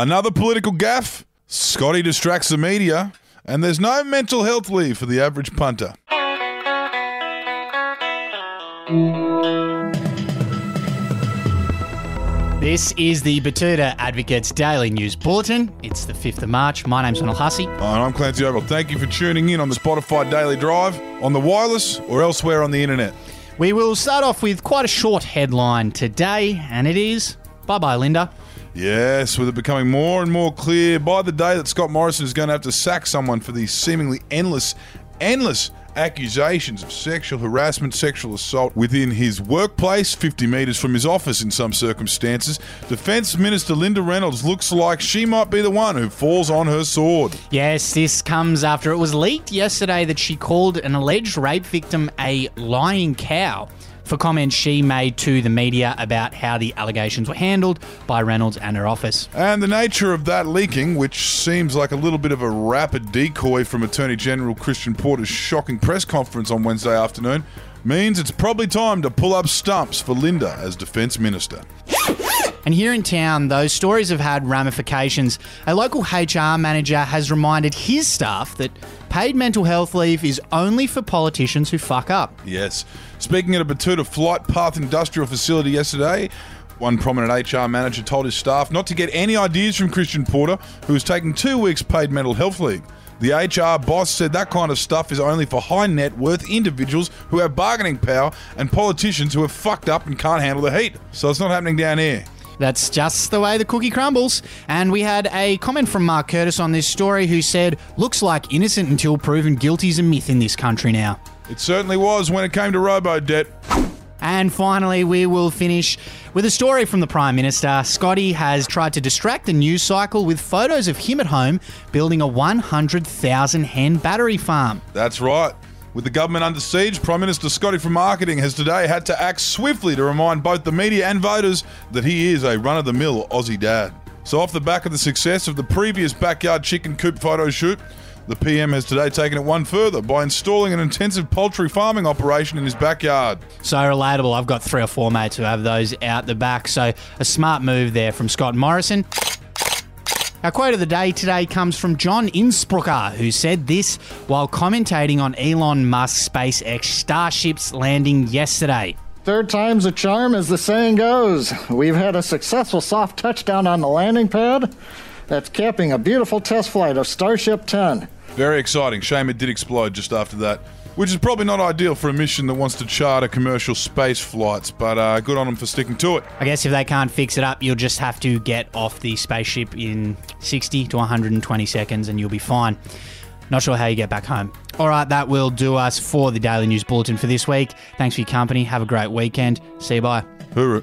Another political gaffe. Scotty distracts the media, and there's no mental health leave for the average punter. This is the Betoota Advocates Daily News Bulletin. It's the 5th of March. My name's Ronald Hussey. And I'm Clancy Overell. Thank you for tuning in on the Spotify Daily Drive, on the wireless, or elsewhere on the internet. We will start off with quite a short headline today, and it is Bye bye, Linda. Yes, with it becoming more and more clear by the day that Scott Morrison is going to have to sack someone for these seemingly endless, endless accusations of sexual harassment, sexual assault within his workplace, 50 metres from his office in some circumstances. Defence Minister Linda Reynolds looks like she might be the one who falls on her sword. Yes, this comes after it was leaked yesterday that she called an alleged rape victim a lying cow for comments she made to the media about how the allegations were handled by Reynolds and her office. And the nature of that leaking, which seems like a little bit of a rapid decoy from Attorney General Christian Porter's shocking press conference on Wednesday afternoon, means it's probably time to pull up stumps for Linda as Defence Minister. And here in town, those stories have had ramifications. A local HR manager has reminded his staff that paid mental health leave is only for politicians who fuck up. Yes. Speaking at a Betoota Flight Path Industrial Facility yesterday, one prominent HR manager told his staff not to get any ideas from Christian Porter, who was taking two weeks paid mental health leave. The HR boss said that kind of stuff is only for high net worth individuals who have bargaining power and politicians who have fucked up and can't handle the heat. So it's not happening down here. That's just the way the cookie crumbles. And we had a comment from Mark Curtis on this story who said, Looks like innocent until proven guilty is a myth in this country now. It certainly was when it came to robo debt. And finally, we will finish with a story from the Prime Minister. Scotty has tried to distract the news cycle with photos of him at home building a 100,000 hen battery farm. That's right. With the government under siege, Prime Minister Scotty from Marketing has today had to act swiftly to remind both the media and voters that he is a run of the mill Aussie dad. So, off the back of the success of the previous backyard chicken coop photo shoot, the PM has today taken it one further by installing an intensive poultry farming operation in his backyard. So relatable. I've got three or four mates who have those out the back. So a smart move there from Scott Morrison. Our quote of the day today comes from John Insprucker, who said this while commentating on Elon Musk's SpaceX Starship's landing yesterday. Third time's a charm, as the saying goes. We've had a successful soft touchdown on the landing pad that's capping a beautiful test flight of Starship 10. Very exciting. Shame it did explode just after that, which is probably not ideal for a mission that wants to charter commercial space flights, but uh, good on them for sticking to it. I guess if they can't fix it up, you'll just have to get off the spaceship in 60 to 120 seconds and you'll be fine. Not sure how you get back home. All right, that will do us for the Daily News Bulletin for this week. Thanks for your company. Have a great weekend. See you bye. Hoorah.